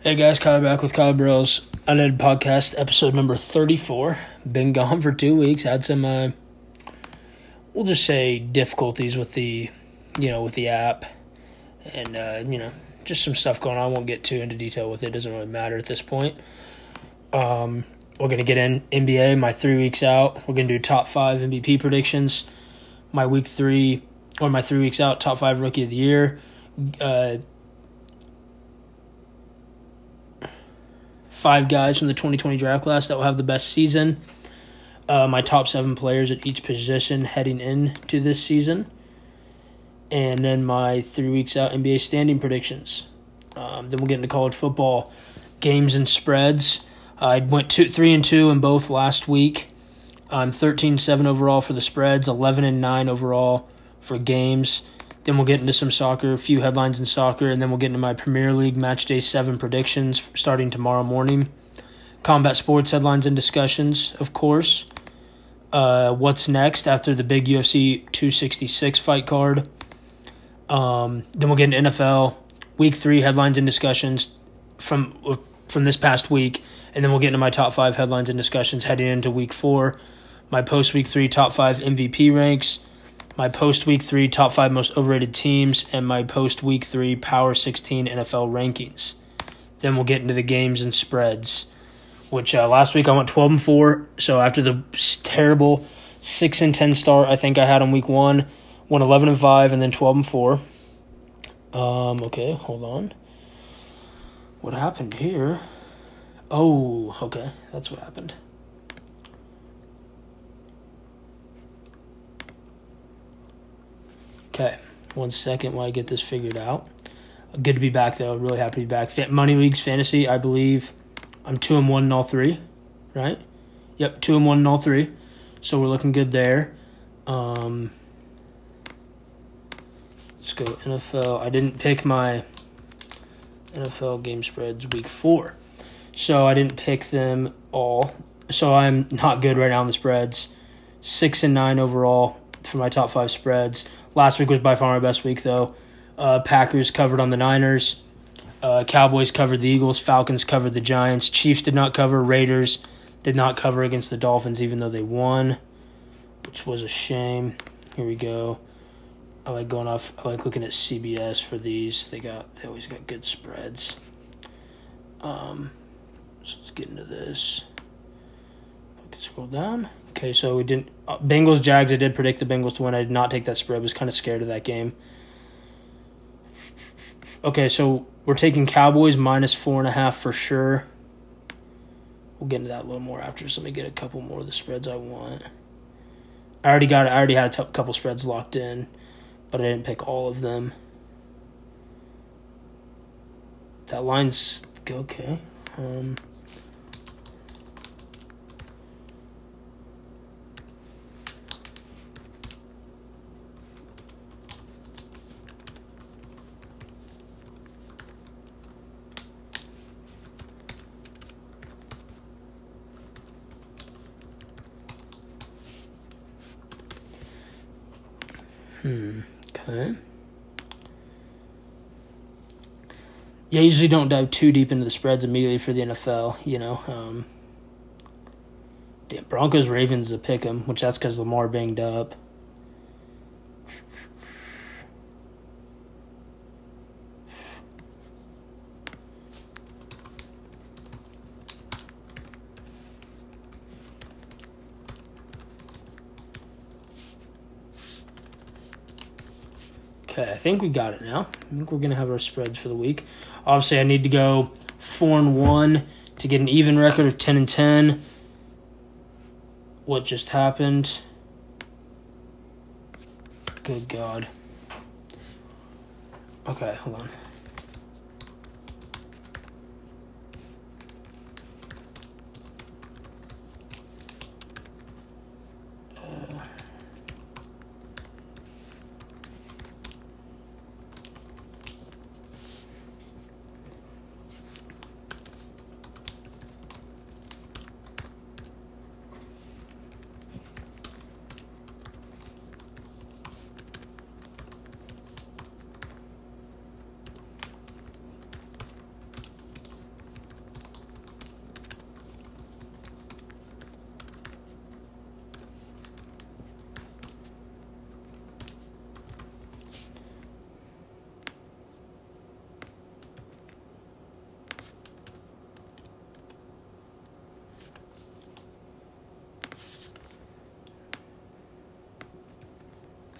Hey guys, Kyle back with Kyle Burrell's Unedited Podcast, episode number 34. Been gone for two weeks. Had some, uh, we'll just say, difficulties with the, you know, with the app. And, uh, you know, just some stuff going on. I won't get too into detail with it. It doesn't really matter at this point. Um, we're going to get in NBA, my three weeks out. We're going to do top five MVP predictions. My week three, or my three weeks out, top five rookie of the year. Uh, five guys from the 2020 draft class that will have the best season. Uh, my top seven players at each position heading into this season. And then my three weeks out NBA standing predictions. Um, then we'll get into college football games and spreads. I went two, three and two in both last week. I'm 13-7 overall for the spreads, 11 and nine overall for games. Then we'll get into some soccer, a few headlines in soccer, and then we'll get into my Premier League Match Day 7 predictions starting tomorrow morning. Combat sports headlines and discussions, of course. Uh, what's next after the big UFC 266 fight card? Um, then we'll get into NFL Week 3 headlines and discussions from from this past week, and then we'll get into my top 5 headlines and discussions heading into Week 4. My post Week 3 top 5 MVP ranks my post week three top five most overrated teams, and my post week three Power 16 NFL rankings. Then we'll get into the games and spreads, which uh, last week I went 12 and 4. So after the terrible 6 and 10 start I think I had on week one, went 11 and 5, and then 12 and 4. Um, okay, hold on. What happened here? Oh, okay, that's what happened. Okay, one second while I get this figured out. Good to be back though. Really happy to be back. Money leagues, fantasy. I believe I'm two and one in all three, right? Yep, two and one in all three. So we're looking good there. Um, let's go NFL. I didn't pick my NFL game spreads week four, so I didn't pick them all. So I'm not good right now on the spreads. Six and nine overall for my top five spreads. Last week was by far my best week, though. Uh, Packers covered on the Niners. Uh, Cowboys covered the Eagles. Falcons covered the Giants. Chiefs did not cover. Raiders did not cover against the Dolphins, even though they won, which was a shame. Here we go. I like going off. I like looking at CBS for these. They got. They always got good spreads. Um, so let's get into this. I can scroll down. Okay, so we didn't. Uh, Bengals Jags. I did predict the Bengals to win. I did not take that spread. I was kind of scared of that game. Okay, so we're taking Cowboys minus four and a half for sure. We'll get into that a little more after. So let me get a couple more of the spreads I want. I already got. I already had a t- couple spreads locked in, but I didn't pick all of them. That line's okay. Um, Okay. Yeah, I usually don't dive too deep into the spreads immediately for the NFL. You know, um, damn, Broncos Ravens is a pick 'em, which that's because Lamar banged up. Okay, I think we got it now. I think we're gonna have our spreads for the week. Obviously, I need to go four and one to get an even record of ten and ten. What just happened? Good God. Okay, hold on.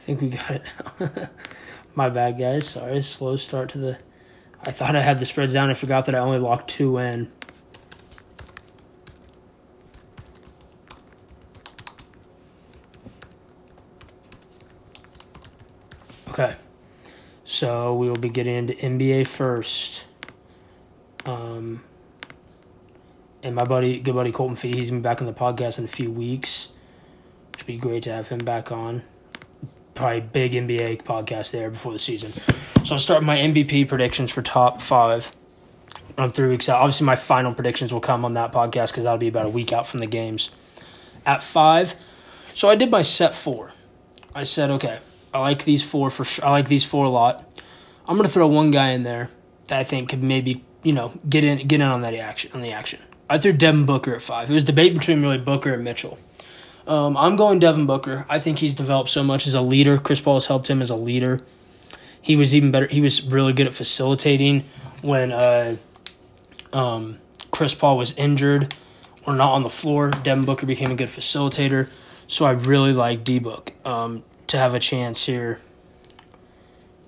Think we got it. My bad, guys. Sorry, slow start to the. I thought I had the spreads down. I forgot that I only locked two in. Okay. So we will be getting into NBA first. Um, and my buddy, good buddy Colton Fee, he's gonna be back on the podcast in a few weeks. Should be great to have him back on. Probably big NBA podcast there before the season. So I'll start my MVP predictions for top five. I'm three weeks out. Obviously, my final predictions will come on that podcast because that'll be about a week out from the games. At five, so I did my set four. I said, okay, I like these four for sure. I like these four a lot. I'm gonna throw one guy in there that I think could maybe you know get in get in on that action on the action. I threw Devin Booker at five. It was debate between really Booker and Mitchell. Um, I'm going Devin Booker. I think he's developed so much as a leader. Chris Paul has helped him as a leader. He was even better. He was really good at facilitating when uh, um, Chris Paul was injured or not on the floor. Devin Booker became a good facilitator. So I really like D Book um, to have a chance here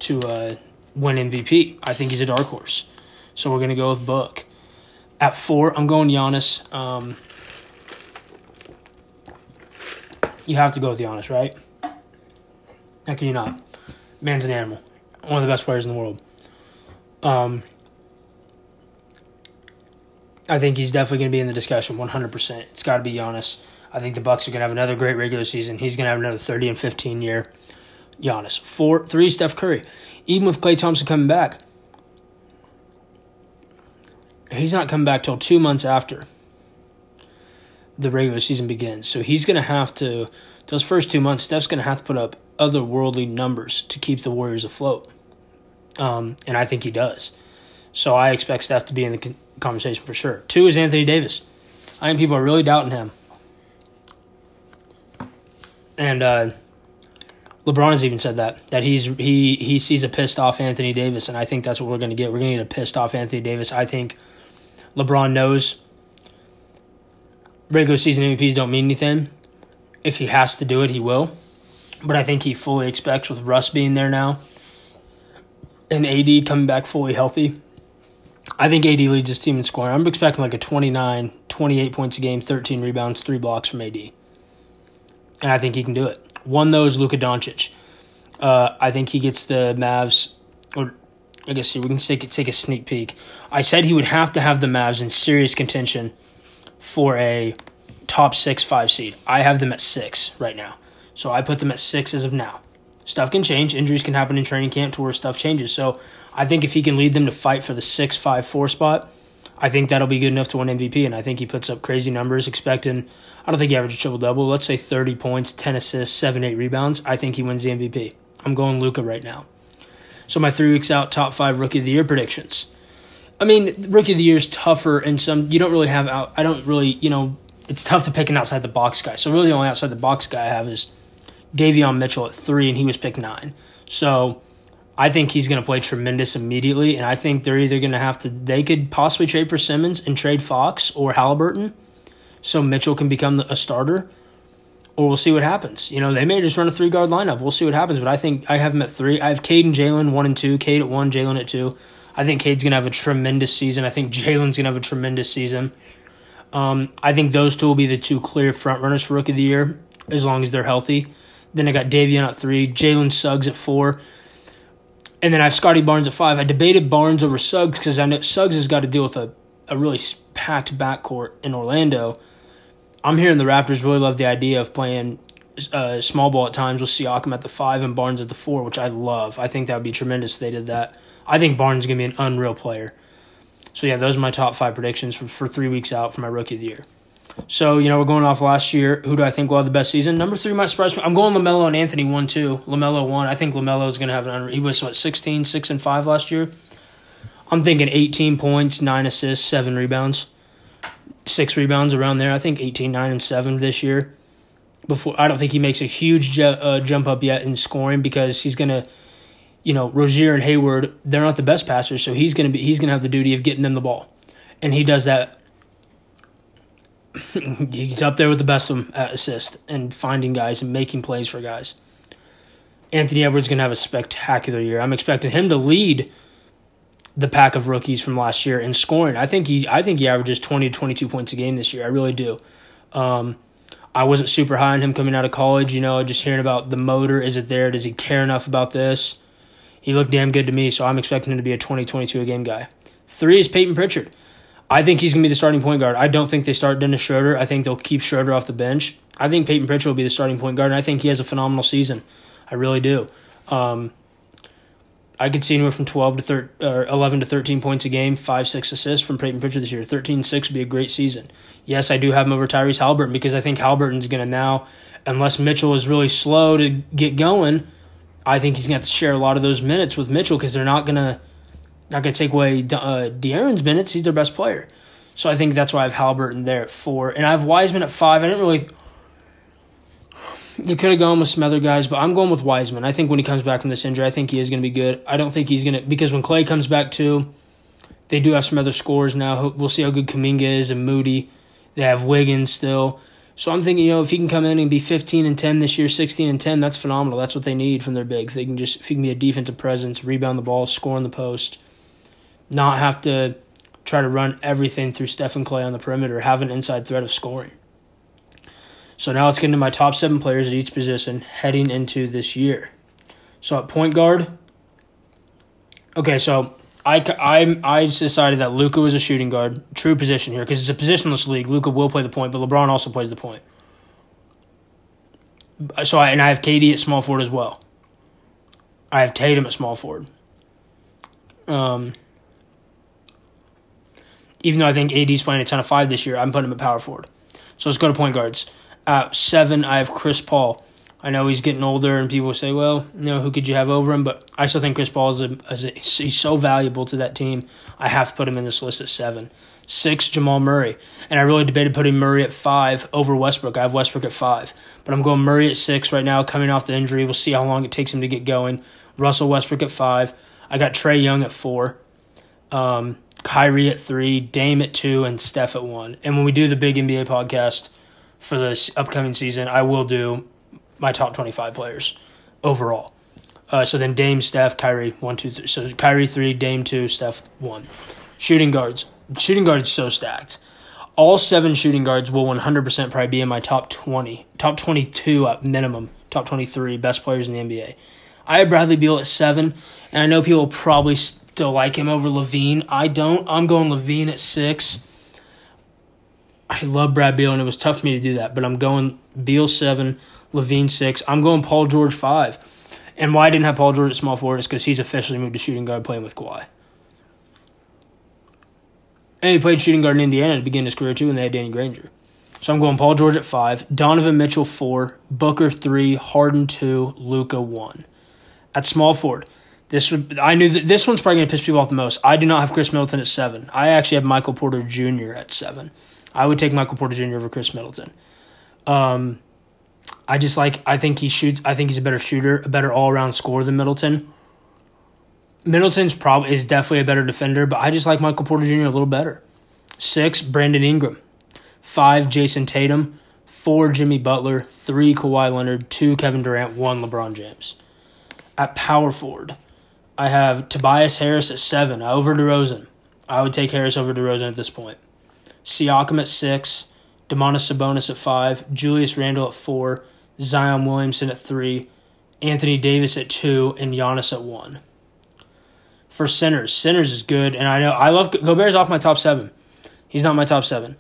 to uh, win MVP. I think he's a dark horse. So we're going to go with Book. At four, I'm going Giannis. Um, you have to go with Giannis, right? How can you not? Man's an animal. One of the best players in the world. Um, I think he's definitely going to be in the discussion 100%. It's got to be Giannis. I think the Bucks are going to have another great regular season. He's going to have another 30 and 15 year. Giannis. Four, three, Steph Curry. Even with Klay Thompson coming back, he's not coming back till two months after the regular season begins. So he's going to have to, those first two months, Steph's going to have to put up otherworldly numbers to keep the Warriors afloat. Um, and I think he does. So I expect Steph to be in the conversation for sure. Two is Anthony Davis. I think people are really doubting him. And uh, LeBron has even said that that he's he he sees a pissed off Anthony Davis, and I think that's what we're going to get. We're going to get a pissed off Anthony Davis. I think LeBron knows regular season MVPs don't mean anything. If he has to do it, he will. But I think he fully expects with Russ being there now and AD coming back fully healthy. I think AD leads his team in scoring. I'm expecting like a 29, 28 points a game, 13 rebounds, 3 blocks from AD. And I think he can do it. One though, is Luka Doncic. Uh, I think he gets the Mavs, or I guess we can take, take a sneak peek. I said he would have to have the Mavs in serious contention for a top six, five seed. I have them at six right now. So I put them at six as of now. Stuff can change. Injuries can happen in training camp to where stuff changes. So I think if he can lead them to fight for the six, five, four spot, I think that'll be good enough to win MVP. And I think he puts up crazy numbers, expecting, I don't think he averages triple double. Let's say 30 points, 10 assists, 7, 8 rebounds. I think he wins the MVP. I'm going Luka right now. So my three weeks out, top five rookie of the year predictions. I mean, rookie of the year is tougher, and some you don't really have out. I don't really, you know, it's tough to pick an outside the box guy. So really, the only outside the box guy I have is Davion Mitchell at three, and he was picked nine. So I think he's going to play tremendous immediately, and I think they're either going to have to. They could possibly trade for Simmons and trade Fox or Halliburton, so Mitchell can become a starter. Or we'll see what happens. You know, they may just run a three guard lineup. We'll see what happens. But I think I have him at three. I have Cade and Jalen one and two. Cade at one, Jalen at two. I think Cade's going to have a tremendous season. I think Jalen's going to have a tremendous season. Um, I think those two will be the two clear front runners for Rookie of the Year as long as they're healthy. Then I got Davion at three, Jalen Suggs at four, and then I have Scottie Barnes at five. I debated Barnes over Suggs because I know Suggs has got to deal with a, a really packed backcourt in Orlando. I'm hearing the Raptors really love the idea of playing uh, small ball at times with Siakam at the five and Barnes at the four, which I love. I think that would be tremendous if they did that. I think Barnes is going to be an unreal player. So, yeah, those are my top five predictions for, for three weeks out for my rookie of the year. So, you know, we're going off last year. Who do I think will have the best season? Number three might surprise. I'm going LaMelo and Anthony 1 2. LaMelo 1. I think LaMelo is going to have an unreal. He was, what, 16, 6, and 5 last year? I'm thinking 18 points, 9 assists, 7 rebounds, 6 rebounds around there. I think 18, 9, and 7 this year. Before I don't think he makes a huge ju- uh, jump up yet in scoring because he's going to you know, Rozier and Hayward, they're not the best passers, so he's gonna be he's gonna have the duty of getting them the ball. And he does that he's up there with the best of them at assist and finding guys and making plays for guys. Anthony Edwards going to have a spectacular year. I'm expecting him to lead the pack of rookies from last year in scoring. I think he I think he averages 20 to 22 points a game this year. I really do. Um, I wasn't super high on him coming out of college, you know, just hearing about the motor, is it there? Does he care enough about this? He looked damn good to me, so I'm expecting him to be a 20 22 a game guy. 3 is Payton Pritchard. I think he's going to be the starting point guard. I don't think they start Dennis Schroeder. I think they'll keep Schroeder off the bench. I think Payton Pritchard will be the starting point guard, and I think he has a phenomenal season. I really do. Um, I could see anywhere from 12 to 13, or 11 to 13 points a game, 5 6 assists from Payton Pritchard this year. 13 6 would be a great season. Yes, I do have him over Tyrese Halliburton because I think Halliburton's going to now, unless Mitchell is really slow to get going, I think he's going to have to share a lot of those minutes with Mitchell because they're not going to not going to take away uh, De'Aaron's minutes. He's their best player. So I think that's why I have Halliburton there at four. And I have Wiseman at five. I didn't really you could have gone with some other guys, but I'm going with Wiseman. I think when he comes back from this injury, I think he is going to be good. I don't think he's going to because when Klay comes back too, they do have some other scores now. We'll see how good Kuminga is and Moody. They have Wiggins still. So I'm thinking, you know, if he can come in and be 15 and 10 this year, 16 and 10, that's phenomenal. That's what they need from their big. If they can just if he can be a defensive presence, rebound the ball, score in the post, not have to try to run everything through Stephen Klay on the perimeter, have an inside threat of scoring. So now let's get into my top seven players at each position heading into this year. So at point guard, okay, so I, I, I decided that Luka was a shooting guard, true position here, because it's a positionless league. Luka will play the point, but LeBron also plays the point. So I, and I have KD at small forward as well. I have Tatum at small forward. Um, even though I think AD's playing a ton of five this year, I'm putting him at power forward. So let's go to point guards. At seven, I have Chris Paul. I know he's getting older, and people say, "Well, you know, who could you have over him?" But I still think Chris Paul is, a, is a, he's so valuable to that team. I have to put him in this list at seven. Six, Jamal Murray, and I really debated putting Murray at five over Westbrook. I have Westbrook at five, but I'm going Murray at six right now, coming off the injury. We'll see how long it takes him to get going. Russell Westbrook at five. I got Trae Young at four. Um, Kyrie at three, Dame at two, and Steph at one. And when we do the big NBA podcast for this upcoming season, I will do my top 25 players overall. Uh, so then Dame, Steph, Kyrie, one, two, three. So Kyrie three, Dame two, Steph one. Shooting guards. Shooting guards so stacked. All seven shooting guards will 100% probably be in my top 20, top 22 at minimum, top 23 best players in the NBA. I have Bradley Beal at seven, and I know people probably still like him over LaVine. I don't. I'm going LaVine at six. I love Brad Beal, and it was tough for me to do that. But I'm going Beal seven, LaVine six. I'm going Paul George five. And why I didn't have Paul George at small forward is because he's officially moved to shooting guard, playing with Kawhi. And he played shooting guard in Indiana to begin his career too, and they had Danny Granger. So I'm going Paul George at five, Donovan Mitchell four, Booker three, Harden two, Luka one. At small forward, this would I knew that this one's probably going to piss people off the most. I do not have Khris Middleton at seven. I actually have Michael Porter Jr. at seven. I would take Michael Porter Jr. over Khris Middleton. Um, I just like I think he shoots. I think he's a better shooter, a better all around scorer than Middleton. Middleton's probably is definitely a better defender, but I just like Michael Porter Jr. a little better. Six, Brandon Ingram. Five, Jayson Tatum. Four, Jimmy Butler. Three, Kawhi Leonard. Two, Kevin Durant. One, LeBron James. At power forward, I have Tobias Harris at seven over DeRozan. I would take Harris over DeRozan at this point. Siakam at six, Domantas Sabonis at five, Julius Randle at four, Zion Williamson at three, Anthony Davis at two, and Giannis at one. For centers, centers is good, and I know I love Gobert's off my top seven. He's not my top seven.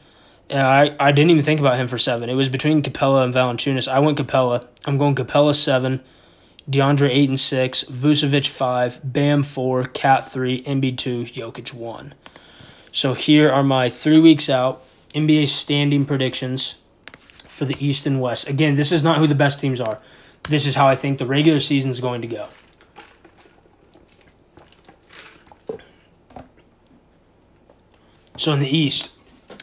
I, I didn't even think about him for seven. It was between Capela and Valanciunas. I went Capela. I'm going Capela seven, DeAndre Ayton six, Vucevic five, Bam four, KAT three, Embiid two, Jokic one. So here are my three weeks out NBA standing predictions for the East and West. Again, this is not who the best teams are. This is how I think the regular season is going to go. So in the East,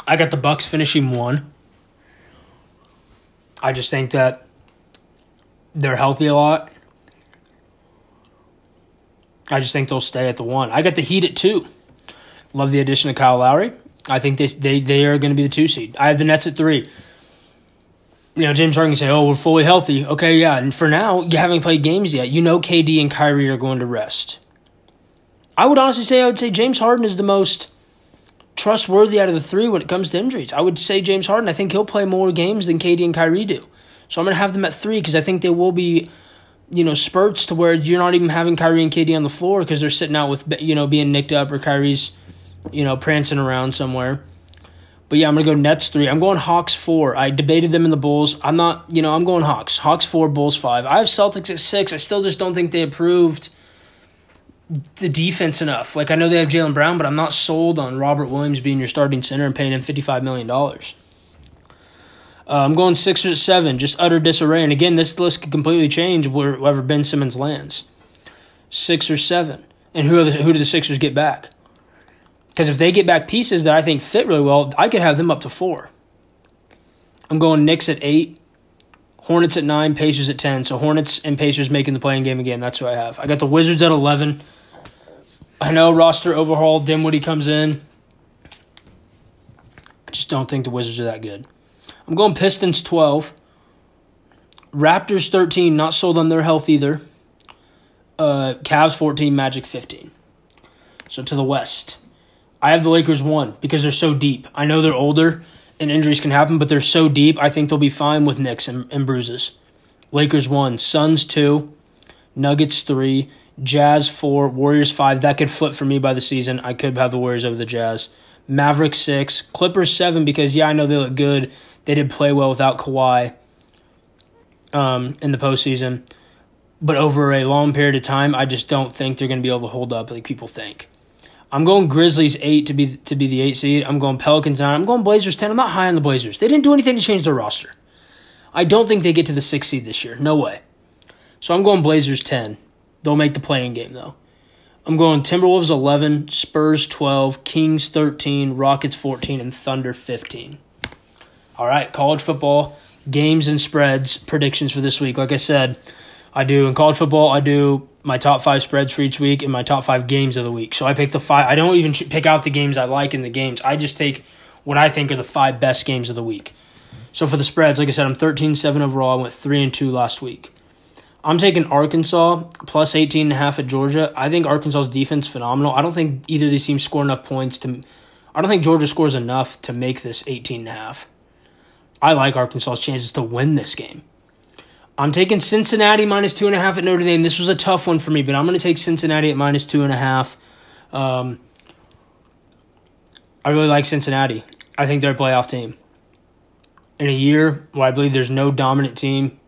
I got the Bucks finishing one. I just think that they're healthy a lot. I just think they'll stay at the one. I got the Heat at two. Love the addition of Kyle Lowry. I think they they, they are going to be the two seed. I have the Nets at three. You know, James Harden can say, "Oh, we're fully healthy." Okay, yeah. And for now, you haven't played games yet. You know, KD and Kyrie are going to rest. I would honestly say I would say James Harden is the most trustworthy out of the three when it comes to injuries. I would say James Harden. I think he'll play more games than KD and Kyrie do. So I'm going to have them at three because I think they will be, you know, spurts to where you're not even having Kyrie and KD on the floor because they're sitting out with, you know, being nicked up or Kyrie's, you know, prancing around somewhere. But yeah, I'm gonna go Nets three. I'm going Hawks four. I debated them in the Bulls. I'm not, you know, I'm going Hawks. Hawks four, Bulls five. I have Celtics at six. I still just don't think they approved the defense enough. Like I know they have Jaylen Brown, but I'm not sold on Robert Williams being your starting center and paying him fifty five million dollars. Uh, I'm going six or seven, just utter disarray. And again, this list could completely change wherever Ben Simmons lands. Six or seven, and who the, who do the Sixers get back? Because if they get back pieces that I think fit really well, I could have them up to four. I'm going Knicks at eight, Hornets at nine, Pacers at ten. So Hornets and Pacers making the playing game again. That's who I have. I got the Wizards at eleven. I know roster overhaul. Dinwiddie comes in. I just don't think the Wizards are that good. I'm going Pistons twelve. Raptors thirteen. Not sold on their health either. Uh, Cavs fourteen. Magic fifteen. So to the West. I have the Lakers one because they're so deep. I know they're older and injuries can happen, but they're so deep. I think they'll be fine with nicks and, and bruises. Lakers one, Suns two, Nuggets three, Jazz four, Warriors five. That could flip for me by the season. I could have the Warriors over the Jazz. Mavericks six, Clippers seven because yeah, I know they look good. They did play well without Kawhi um, in the postseason, but over a long period of time, I just don't think they're going to be able to hold up like people think. I'm going Grizzlies eight to be to be the eight seed. I'm going Pelicans nine. I'm going Blazers ten. I'm not high on the Blazers. They didn't do anything to change their roster. I don't think they get to the six seed this year. No way. So I'm going Blazers ten. They'll make the playing game though. I'm going Timberwolves eleven, Spurs twelve, Kings thirteen, Rockets fourteen, and Thunder fifteen. All right, college football games and spreads predictions for this week. Like I said, I do in college football. I do my top five spreads for each week and my top five games of the week. So I pick the five. I don't even pick out the games I like in the games. I just take what I think are the five best games of the week. So for the spreads, like I said, I'm 13 7 overall. I went 3 and 2 last week. I'm taking Arkansas plus 18 and a half at Georgia. I think Arkansas's defense phenomenal. I don't think either of these teams score enough points to I don't think Georgia scores enough to make this 18 and a half. I like Arkansas's chances to win this game. I'm taking Cincinnati minus two and a half at Notre Dame. This was a tough one for me, but I'm going to take Cincinnati at minus two and a half. Um, I really like Cincinnati. I think they're a playoff team. In a year where I believe there's no dominant team,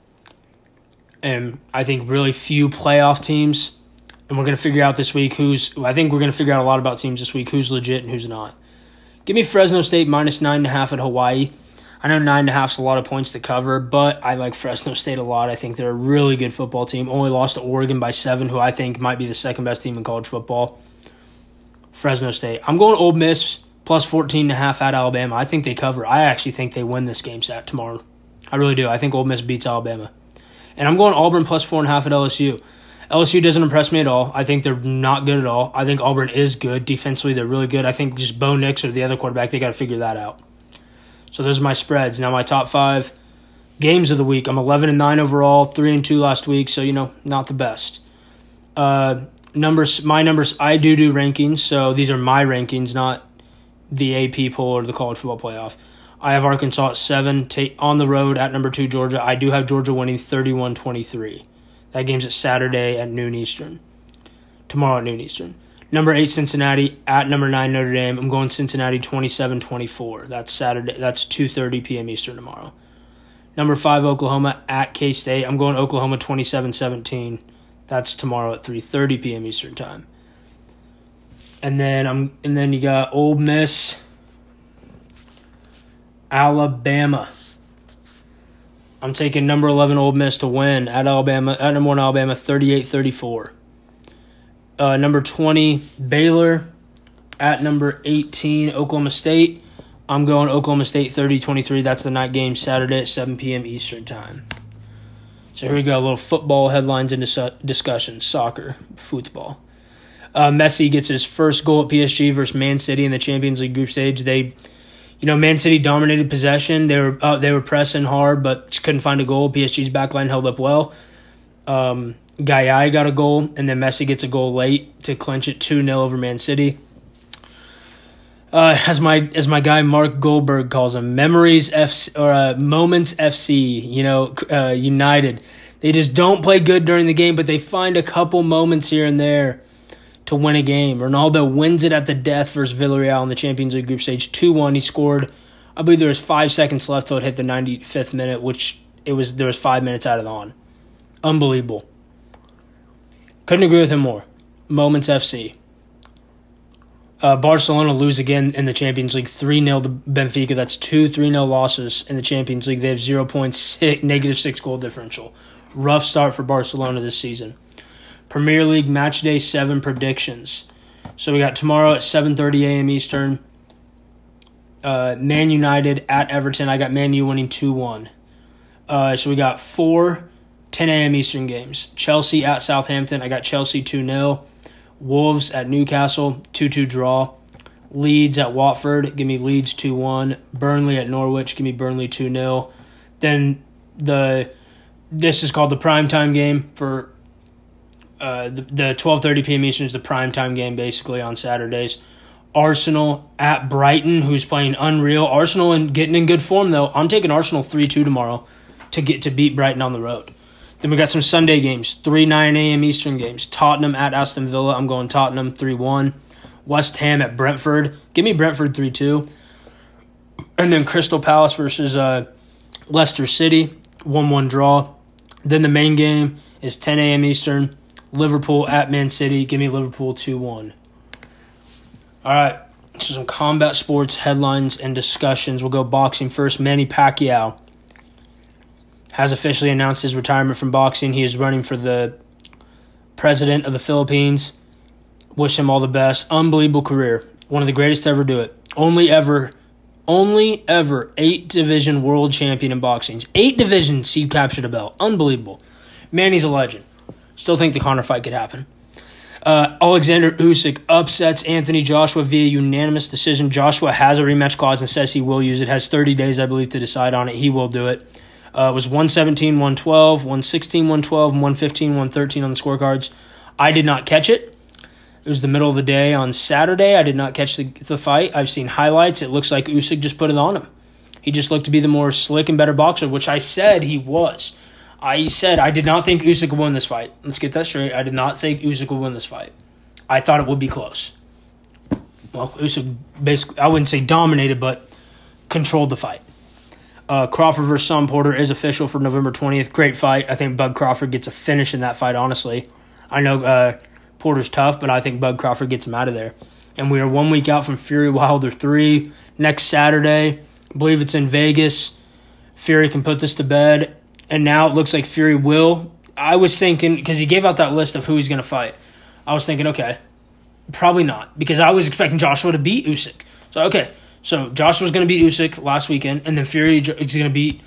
and I think really few playoff teams, and we're going to figure out this week who's. I think we're going to figure out a lot about teams this week who's legit and who's not. Give me Fresno State minus nine and a half at Hawaii. I know nine and a half is a lot of points to cover, but I like Fresno State a lot. I think they're a really good football team. Only lost to Oregon by seven, who I think might be the second best team in college football. Fresno State. I'm going Ole Miss plus 14 and a half at Alabama. I think they cover. I actually think they win this game set tomorrow. I really do. I think Ole Miss beats Alabama. And I'm going Auburn plus four and a half at LSU. LSU doesn't impress me at all. I think they're not good at all. I think Auburn is good. Defensively, they're really good. I think just Bo Nix or the other quarterback, they got to figure that out. So those are my spreads. Now my top five games of the week. I'm 11 and nine overall, three and two last week. So you know, not the best. Uh, numbers, my numbers. I do do rankings. So these are my rankings, not the AP poll or the college football playoff. I have Arkansas at seven on the road at number two Georgia. I do have Georgia winning 31-23. That game's at Saturday at noon Eastern. Tomorrow at noon Eastern. Number eight, Cincinnati at number nine, Notre Dame. I'm going Cincinnati 27 24. That's Saturday. That's 2.30 p.m. Eastern tomorrow. Number five, Oklahoma at K State. I'm going Oklahoma 27 17. That's tomorrow at 3.30 p.m. Eastern time. And then I'm and then you got Ole Miss, Alabama. I'm taking number 11 Ole Miss to win at Alabama at number 1 Alabama 38-34. Uh, number 20, Baylor. At number 18, Oklahoma State. I'm going Oklahoma State 30 23. That's the night game Saturday at 7 p.m. Eastern Time. So here we go. A little football headlines and dis- discussion. Soccer, football. Uh, Messi gets his first goal at PSG versus Man City in the Champions League group stage. They, You know, Man City dominated possession. They were uh, they were pressing hard, but couldn't find a goal. PSG's backline held up well. Um, Gueye got a goal, and then Messi gets a goal late to clinch it 2 0 over Man City. Uh, as my as my guy Mark Goldberg calls them, memories FC or uh, moments FC. You know, uh, United. They just don't play good during the game, but they find a couple moments here and there to win a game. Ronaldo wins it at the death versus Villarreal in the Champions League group stage, two one. He scored. I believe there was five seconds left till it hit the ninety fifth minute, which it was there was five minutes out of the on. Unbelievable. Couldn't agree with him more. Moments FC. Uh, Barcelona lose again in the Champions League 3 0 to Benfica. That's two 3 0 losses in the Champions League. They have 0 points, negative 6 goal differential. Rough start for Barcelona this season. Premier League match day 7 predictions. So we got tomorrow at 7:30 a.m. Eastern. Uh, Man United at Everton. I got Man U winning 2 1. Uh, so we got four 10 a.m. Eastern games. Chelsea at Southampton. I got Chelsea 2 0. Wolves at Newcastle, 2 2 draw. Leeds at Watford, give me Leeds 2 1. Burnley at Norwich, give me Burnley 2 0. Then the this is called the prime time game for uh, the, the 12.30 p.m. Eastern is the prime time game basically on Saturdays. Arsenal at Brighton, who's playing unreal. Arsenal and getting in good form though. I'm taking Arsenal 3-2 tomorrow to get to beat Brighton on the road. Then we got some Sunday games, 3 9 a.m. Eastern games. Tottenham at Aston Villa. I'm going Tottenham 3 1. West Ham at Brentford. Give me Brentford 3 2. And then Crystal Palace versus uh, Leicester City, 1 1 draw. Then the main game is 10 a.m. Eastern. Liverpool at Man City. Give me Liverpool 2 1. All right. So some combat sports headlines and discussions. We'll go boxing first. Manny Pacquiao has officially announced his retirement from boxing. He is running for the president of the Philippines. Wish him all the best. Unbelievable career. One of the greatest to ever do it. Only ever, only ever eight division world champion in boxing. Eight divisions he captured a belt. Unbelievable. Man, he's a legend. Still think the Conor fight could happen. Uh, Oleksandr Usyk upsets Anthony Joshua via unanimous decision. Joshua has a rematch clause and says he will use it. Has 30 days, I believe, to decide on it. He will do it. Uh, it was 117, 112, 116, 112, and 115, 113 on the scorecards. I did not catch it. It was the middle of the day on Saturday. I did not catch the, the fight. I've seen highlights. It looks like Usyk just put it on him. He just looked to be the more slick and better boxer, which I said he was. I said I did not think Usyk would win this fight. Let's get that straight. I did not think Usyk would win this fight. I thought it would be close. Well, Usyk basically, I wouldn't say dominated, but controlled the fight. Uh, Crawford versus Shawn Porter is official for November 20th. Great fight. I think Bud Crawford gets a finish in that fight, honestly. I know uh, Porter's tough, but I think Bud Crawford gets him out of there. And we are one week out from Fury Wilder 3 next Saturday. I believe it's in Vegas. Fury can put this to bed. And now it looks like Fury will. I was thinking, because he gave out that list of who he's going to fight. I was thinking, okay, probably not. Because I was expecting Joshua to beat Usyk. So, okay, so Joshua's going to beat Usyk last weekend, and then Fury is going to beat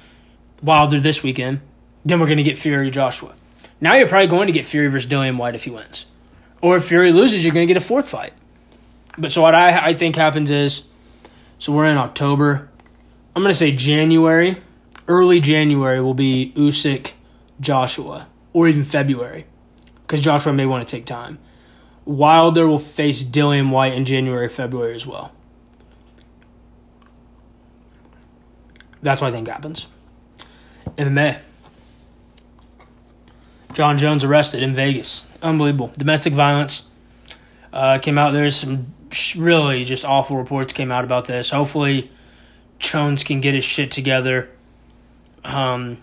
Wilder this weekend. Then we're going to get Fury Joshua. Now you're probably going to get Fury versus Dillian Whyte if he wins. Or if Fury loses, you're going to get a fourth fight. But so what I, I think happens is, so we're in October. I'm going to say January, early January will be Usyk Joshua, or even February, because Joshua may want to take time. Wilder will face Dillian Whyte in January, February as well. That's what I think happens. MMA. Jon Jones arrested in Vegas. Unbelievable. Domestic violence. Uh, came out. There's some really just awful reports came out about this. Hopefully, Jones can get his shit together. Um,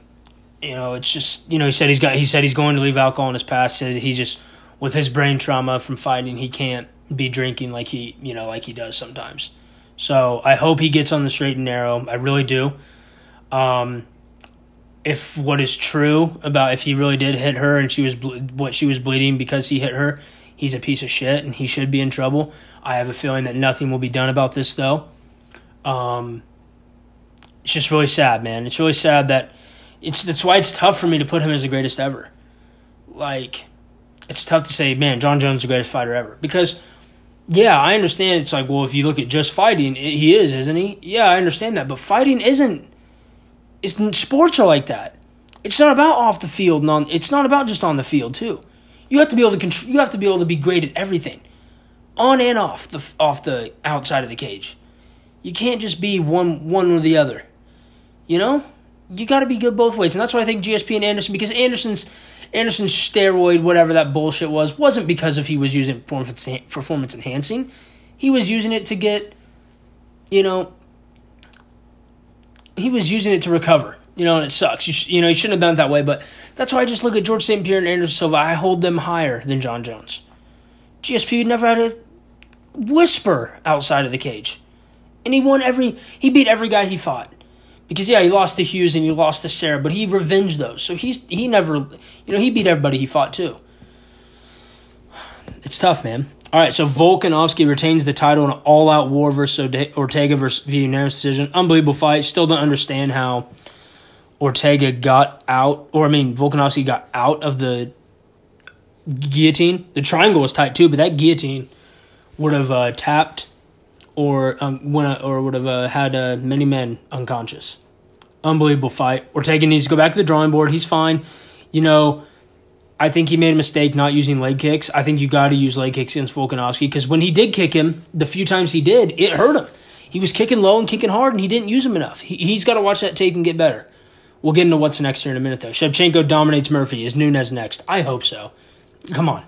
you know, it's just you know he said he's got he said he's going to leave alcohol in his past. Said he just with his brain trauma from fighting, he can't be drinking like he you know like he does sometimes. So I hope he gets on the straight and narrow. I really do. Um, if what is true about if he really did hit her and she was ble- what she was bleeding because he hit her, he's a piece of shit and he should be in trouble. I have a feeling that nothing will be done about this though. Um, it's just really sad, man. It's really sad that it's that's why it's tough for me to put him as the greatest ever. Like, it's tough to say, man, Jon Jones is the greatest fighter ever because Yeah, I understand. It's like, well, if you look at just fighting, he is, isn't he? Yeah, I understand that, but fighting isn't. It's sports are like that. It's not about off the field. Non, it's not about just on the field too. You have to be able to control. You have to be able to be great at everything, on and off the off the outside of the cage. You can't just be one one or the other. You know, you got to be good both ways, and that's why I think GSP and Anderson because Anderson's Anderson's steroid, whatever that bullshit was, wasn't because if he was using performance performance enhancing. He was using it to get, you know, he was using it to recover. You know, and it sucks. You, sh- you know, he shouldn't have done it that way, but that's why I just look at George St. Pierre and Anderson Silva. I hold them higher than Jon Jones. GSP never had a whisper outside of the cage. And he won every, he beat every guy he fought because yeah, he lost to Hughes and he lost to Serra, but he revenged those. So he's he never, you know, he beat everybody he fought too. It's tough, man. All right, so Volkanovski retains the title in an all-out war versus Ortega versus via unanimous decision. Unbelievable fight. Still don't understand how Ortega got out, or I mean, Volkanovski got out of the guillotine. The triangle was tight too, but that guillotine would have uh, tapped or um, when or would have uh, had uh, many men unconscious. Unbelievable fight. Ortega needs to go back to the drawing board. He's fine. You know, I think he made a mistake not using leg kicks. I think you got to use leg kicks against Volkanovski because when he did kick him, the few times he did, it hurt him. He was kicking low and kicking hard, and he didn't use them enough. He, he's got to watch that tape and get better. We'll get into what's next here in a minute, though. Shevchenko dominates Murphy. Is Nunes next? I hope so. Come on.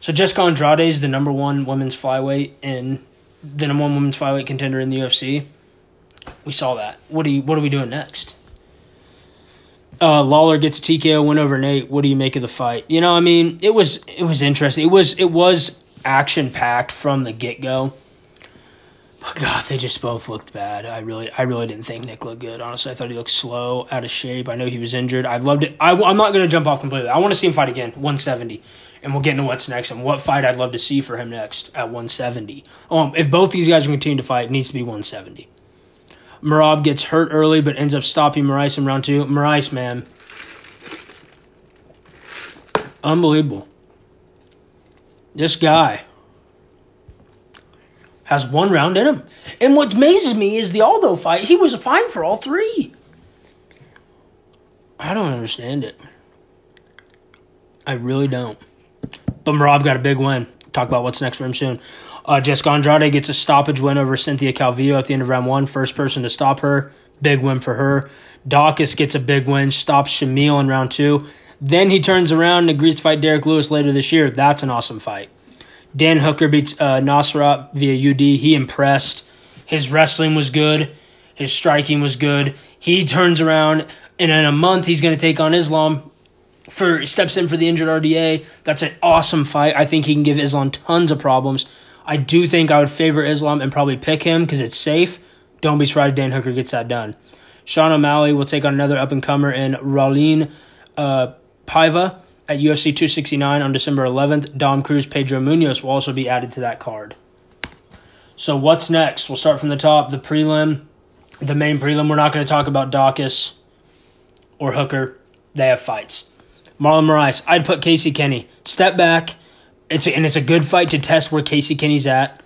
So Jessica Andrade is the number one women's flyweight in the number one women's flyweight contender in the UFC. We saw that. What do you, What are we doing next? Uh, Lawler gets a TKO win over Nate. What do you make of the fight? You know, I mean, it was it was interesting. It was it was action packed from the get go. But God, they just both looked bad. I really, I really didn't think Nick looked good. Honestly, I thought he looked slow, out of shape. I know he was injured. I loved it. I, am not going to jump off completely. I want to see him fight again, 170 and we'll get into what's next and what fight I'd love to see for him next at 170. Um, if both these guys are continue to fight, it needs to be 170. Merab gets hurt early, but ends up stopping Moraes in round two. Moraes, man, unbelievable. This guy has one round in him. And what amazes me is the Aldo fight, he was fine for all three. I don't understand it. I really don't. But Merab got a big win. Talk about what's next for him soon. Uh, Jessica Andrade gets a stoppage win over Cynthia Calvillo at the end of round one. First person to stop her. Big win for her. Daukaus gets a big win, stops Shamil in round two. Then he turns around and agrees to fight Derrick Lewis later this year. That's an awesome fight. Dan Hooker beats uh, Nasrat via UD. He impressed. His wrestling was good. His striking was good. He turns around, and in a month, he's going to take on Islam for steps in for the injured RDA. That's an awesome fight. I think he can give Islam tons of problems. I do think I would favor Islam and probably pick him because it's safe. Don't be surprised Dan Hooker gets that done. Sean O'Malley will take on another up and comer in Raulian uh, Paiva at UFC 269 on December 11th. Dom Cruz, Pedro Munhoz will also be added to that card. So what's next? We'll start from the top. The prelim, the main prelim. We're not going to talk about Daukaus or Hooker. They have fights. Marlon Moraes. I'd put Casey Kenny. Step back. It's a, and it's a good fight to test where Casey Kenny's at.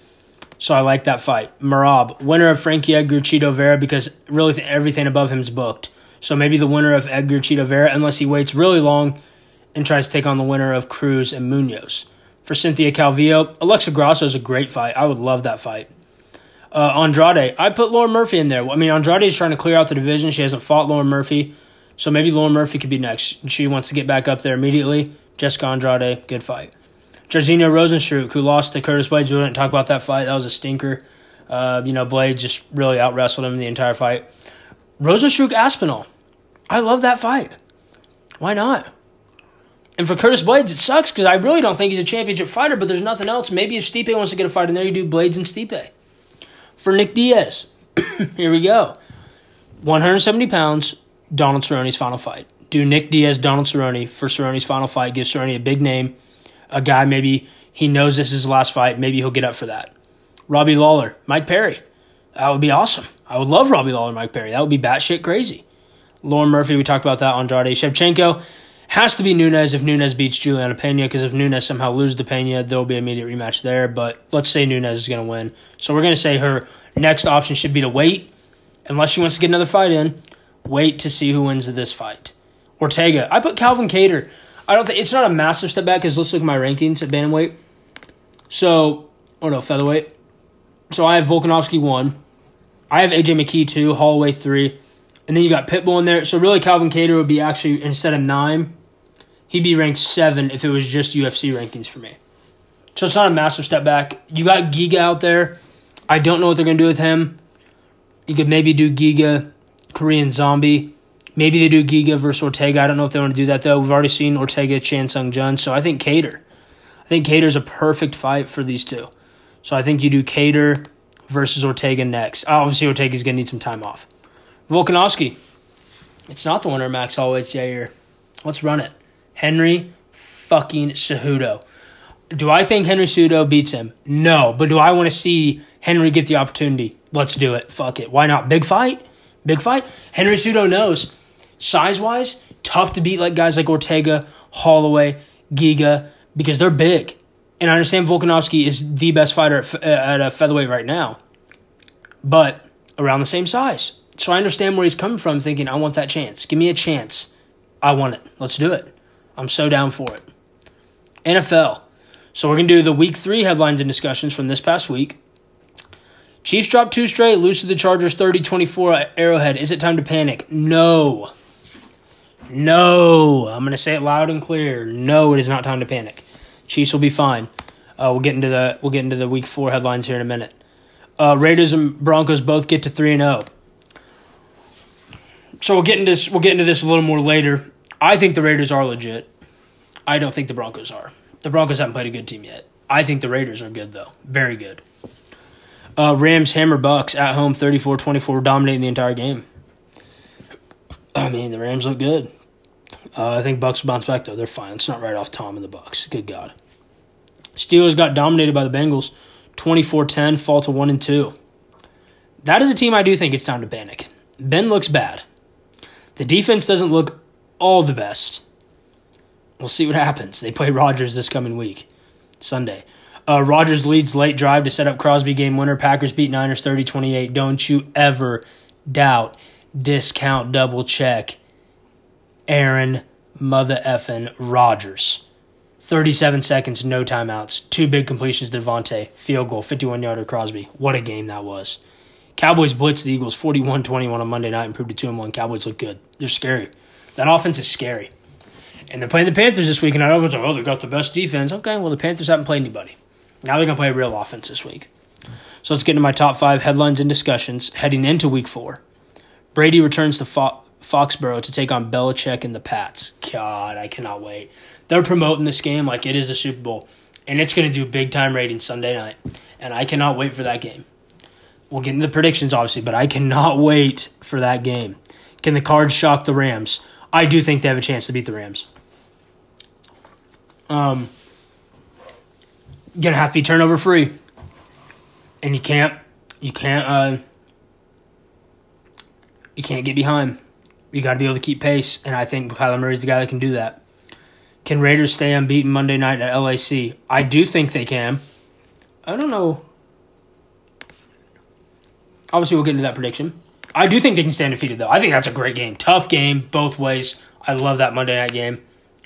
So I like that fight. Merab, winner of Frankie Edgar Chito Vera because really everything above him is booked. So maybe the winner of Edgar Chito Vera, unless he waits really long and tries to take on the winner of Cruz and Munhoz. For Cynthia Calvillo, Alexa Grasso is a great fight. I would love that fight. Uh, Andrade, I put Lauren Murphy in there. I mean, Andrade is trying to clear out the division. She hasn't fought Lauren Murphy. So maybe Lauren Murphy could be next. She wants to get back up there immediately. Jessica Andrade, good fight. Jairzinho Rozenstruik, who lost to Curtis Blaydes. We didn't talk about that fight. That was a stinker. Uh, you know, Blaydes just really out wrestled him the entire fight. Rozenstruik Aspinall. I love that fight. Why not? And for Curtis Blaydes, it sucks because I really don't think he's a championship fighter, but there's nothing else. Maybe if Stipe wants to get a fight in there, you do Blaydes and Stipe. For Nick Diaz, here we go. 170 pounds, Donald Cerrone's final fight. Do Nick Diaz, Donald Cerrone for Cerrone's final fight. Give Cerrone a big name, a guy maybe he knows this is his last fight. Maybe he'll get up for that. Robbie Lawler, Mike Perry. That would be awesome. I would love Robbie Lawler, Mike Perry. That would be batshit crazy. Lauren Murphy, we talked about that. Andrade Shevchenko. Has to be Nunes if Nunes beats Juliana Pena, because if Nunes somehow loses to Pena, there'll be immediate rematch there. But let's say Nunes is going to win. So we're going to say her next option should be to wait, unless she wants to get another fight in, wait to see who wins this fight. Ortega. I put Calvin Kattar. I don't think it's not a massive step back because let's look at my rankings at bantamweight. So, or no, featherweight. So I have Volkanovski one. I have AJ McKee two, Holloway three, and then you got Pitbull in there. So really, Calvin Kattar would be actually instead of nine, he'd be ranked seven if it was just UFC rankings for me. So it's not a massive step back. You got Giga out there. I don't know what they're gonna do with him. You could maybe do Giga, Korean Zombie. Maybe they do Giga versus Ortega. I don't know if they want to do that though. We've already seen Ortega, Chan Sung Jung. So I think Kattar. I think Kattar's a perfect fight for these two. So I think you do Kattar versus Ortega next. Obviously, Ortega's going to need some time off. Volkanovski. It's not the winner, Max Holloway. Yair. Let's run it. Henry fucking Cejudo. Do I think Henry Cejudo beats him? No. But do I want to see Henry get the opportunity? Let's do it. Fuck it. Why not? Big fight? Big fight? Henry Cejudo knows. Size wise, tough to beat like guys like Ortega, Holloway, Giga, because they're big. And I understand Volkanovski is the best fighter at, at a featherweight right now, but around the same size. So I understand where he's coming from, thinking, I want that chance. Give me a chance. I want it. Let's do it. I'm so down for it. NFL. So we're going to do the week three headlines and discussions from this past week. Chiefs dropped two straight, lose to the Chargers 30 24 at Arrowhead. Is it time to panic? No. No. I'm going to say it loud and clear. No, it is not time to panic. Chiefs will be fine. Uh, we'll get into the we'll get into the week four headlines here in a minute. Uh, Raiders and Broncos both get to three and zero. Oh. So we'll get into this. We'll get into this a little more later. I think the Raiders are legit. I don't think the Broncos are. The Broncos haven't played a good team yet. I think the Raiders are good though, very good. Uh, Rams hammer Bucks at home 34-24, dominating the entire game. I mean, the Rams look good. Uh, I think Bucks bounce back though. They're fine. It's not right off Tom and the Bucks. Good God. Steelers got dominated by the Bengals, 24-10, fall to one and two. That is a team I do think it's time to panic. Ben looks bad. The defense doesn't look all the best. We'll see what happens. They play Rodgers this coming week, Sunday. Uh, Rodgers leads late drive to set up Crosby game winner. Packers beat Niners 30 28. Don't you ever doubt, discount, double check Aaron mother effing Rodgers. 37 seconds, no timeouts. Two big completions to Davante. Field goal, 51 yarder Crosby. What a game that was. Cowboys blitz the Eagles 41 21 on Monday night, and improved to 2 1. Cowboys look good. They're scary. That offense is scary. And they're playing the Panthers this week, and I know it's like, oh, they got the best defense. Okay, well, the Panthers haven't played anybody. Now they're going to play real offense this week. So let's get into my top five headlines and discussions heading into week four. Brady returns to Fo- Foxborough to take on Belichick and the Pats. God, I cannot wait. They're promoting this game like it is the Super Bowl, and it's going to do big time ratings Sunday night, and I cannot wait for that game. We'll get into the predictions, obviously, but I cannot wait for that game. Can the Cards shock the Rams? I do think they have a chance to beat the Rams. Um, gonna have to be turnover free, and you can't, you can't, uh, you can't get behind. You got to be able to keep pace, and I think Kyler Murray's the guy that can do that. Can Raiders stay unbeaten Monday night at LAC? I do think they can. I don't know. Obviously, we'll get into that prediction. I do think they can stay undefeated, though. I think that's a great game. Tough game, both ways. I love that Monday night game.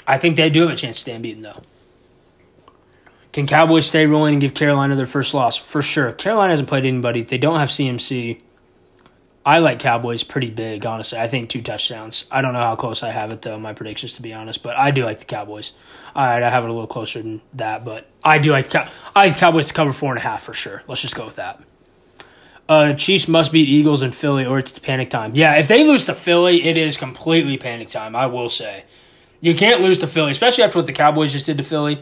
I think they do have a chance to stay unbeaten, though. Can Cowboys stay rolling and give Carolina their first loss? For sure. Carolina hasn't played anybody. They don't have CMC. I like Cowboys pretty big, honestly. I think two touchdowns. I don't know how close I have it though, my predictions to be honest, but I do like the Cowboys. All right, I have it a little closer than that, but I do like Cow- I like Cowboys to cover four and a half for sure. Let's just go with that. Uh, Chiefs must beat Eagles in Philly, or it's panic time. Yeah, if they lose to Philly, it is completely panic time. I will say, you can't lose to Philly, especially after what the Cowboys just did to Philly.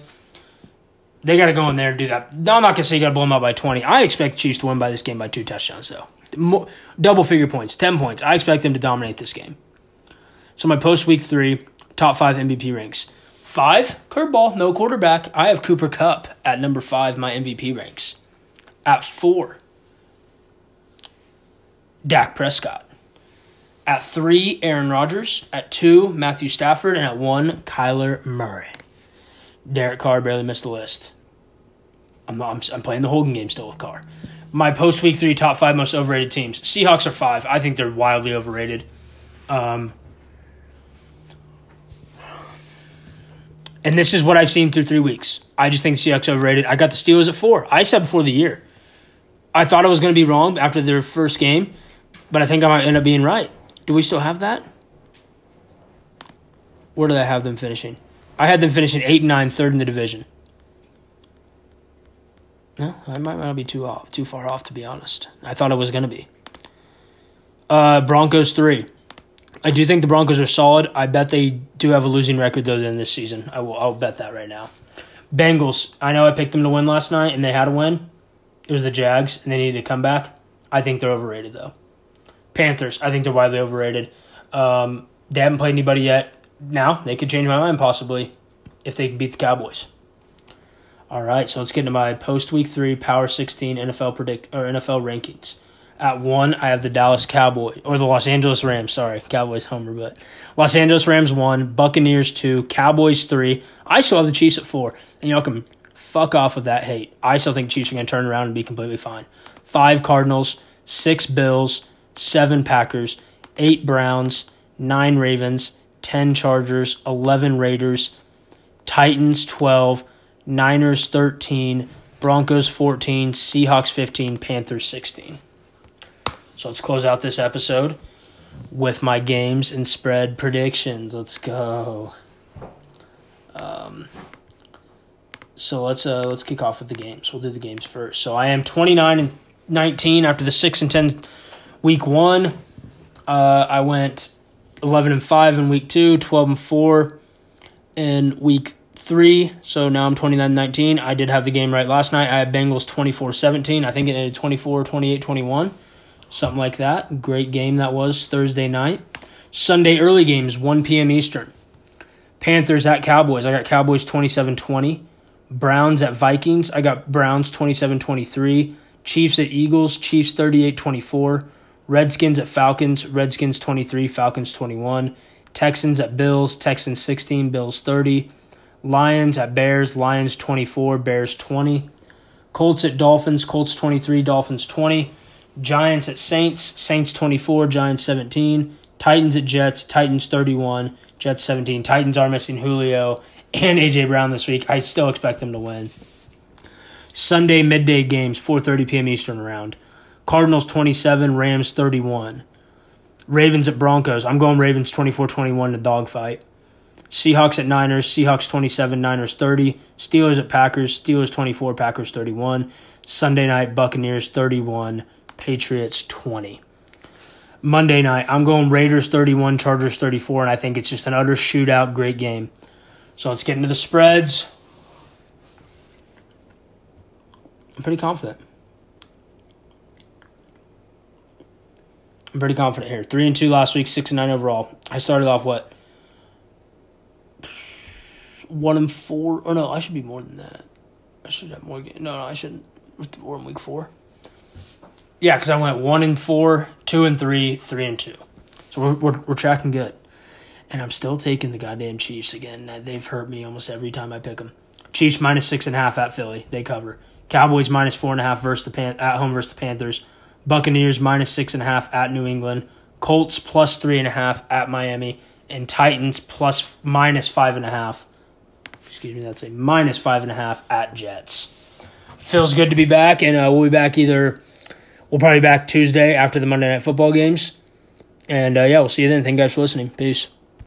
They got to go in there and do that. I'm not gonna say you got to blow them out by 20. I expect Chiefs to win by this game by two touchdowns, though more, double figure points, 10 points. I expect them to dominate this game. So my post week three, top five MVP ranks. Five, curveball, no quarterback. I have Cooper Kupp at number five, my MVP ranks. At four, Dak Prescott. At three, Aaron Rodgers. At two, Matthew Stafford. And at one, Kyler Murray. Derek Carr barely missed the list. I'm, I'm, I'm playing the Hogan game still with Carr. My post week three top five most overrated teams. Seahawks are five. I think they're wildly overrated. Um, and this is what I've seen through three weeks. I just think Seahawks overrated. I got the Steelers at four. I said before the year. I thought I was going to be wrong after their first game, but I think I might end up being right. Do we still have that? Where did I have them finishing? I had them finishing eight and nine, third in the division. No, I might not be too off, too far off to be honest. I thought I was to be. Uh, Broncos three. I do think the Broncos are solid. I bet they do have a losing record though in this season. I will. I'll bet that right now. Bengals. I know I picked them to win last night, and they had a win. It was the Jags, and they needed to come back. I think they're overrated though. Panthers. I think they're widely overrated. Um, they haven't played anybody yet. Now they could change my mind possibly if they can beat the Cowboys. All right, so let's get into my post week three Power 16 NFL predict or NFL rankings. At one, I have the Dallas Cowboys or the Los Angeles Rams. Sorry, Cowboys homer, but Los Angeles Rams one, Buccaneers two, Cowboys three. I still have the Chiefs at four, and y'all can fuck off with that hate. I still think Chiefs are going to turn around and be completely fine. Five Cardinals, six Bills, seven Packers, eight Browns, nine Ravens, ten Chargers, eleven Raiders, Titans twelve. Niners 13, Broncos 14, Seahawks 15, Panthers 16. So let's close out this episode with my games and spread predictions. Let's go. Um, so let's uh, let's kick off with the games. We'll do the games first. So I am 29 and 19 after the 6 and 10 week 1. Uh, I went 11 and 5 in week 2, 12 and 4 in week three. So now I'm 29 19. I did have the game right last night. I had Bengals 24 17. I think it ended 24 28 21. Something like that. Great game that was Thursday night. Sunday early games, 1 p.m. Eastern. Panthers at Cowboys. I got Cowboys 27 20. Browns at Vikings. I got Browns 27 23. Chiefs at Eagles. Chiefs 38 24. Redskins at Falcons. Redskins 23. Falcons 21. Texans at Bills. Texans 16. Bills 30. Lions at Bears, Lions 24, Bears 20. Colts at Dolphins, Colts 23, Dolphins 20. Giants at Saints, Saints 24, Giants 17. Titans at Jets, Titans 31, Jets 17. Titans are missing Julio and AJ Brown this week. I still expect them to win. Sunday midday games, 4:30 p.m. Eastern round. Cardinals 27, Rams 31. Ravens at Broncos. I'm going Ravens 24-21 to dogfight. Seahawks at Niners, Seahawks 27, Niners 30. Steelers at Packers, Steelers 24, Packers 31. Sunday night, Buccaneers 31, Patriots 20. Monday night, I'm going Raiders 31, Chargers 34, and I think it's just an utter shootout, great game. So let's get into the spreads. I'm pretty confident. I'm pretty confident here. Three and two last week, six and nine overall. I started off what one and four. Oh no, I should be more than that. I should have more. Games. No, no, I shouldn't. We're in week four. Yeah, because I went one and four, two and three, three and two. So we're, we're we're tracking good, and I'm still taking the goddamn Chiefs again. They've hurt me almost every time I pick them. Chiefs minus six and a half at Philly. They cover. Cowboys minus four and a half versus the Pan- at home versus the Panthers. Buccaneers minus six and a half at New England. Colts plus three and a half at Miami. And Titans plus minus five and a half excuse me, that's a minus five and a half at Jets. Feels good to be back, and uh, we'll be back either. We'll probably back Tuesday after the Monday Night Football games. And uh, yeah, we'll see you then. Thank you guys for listening. Peace.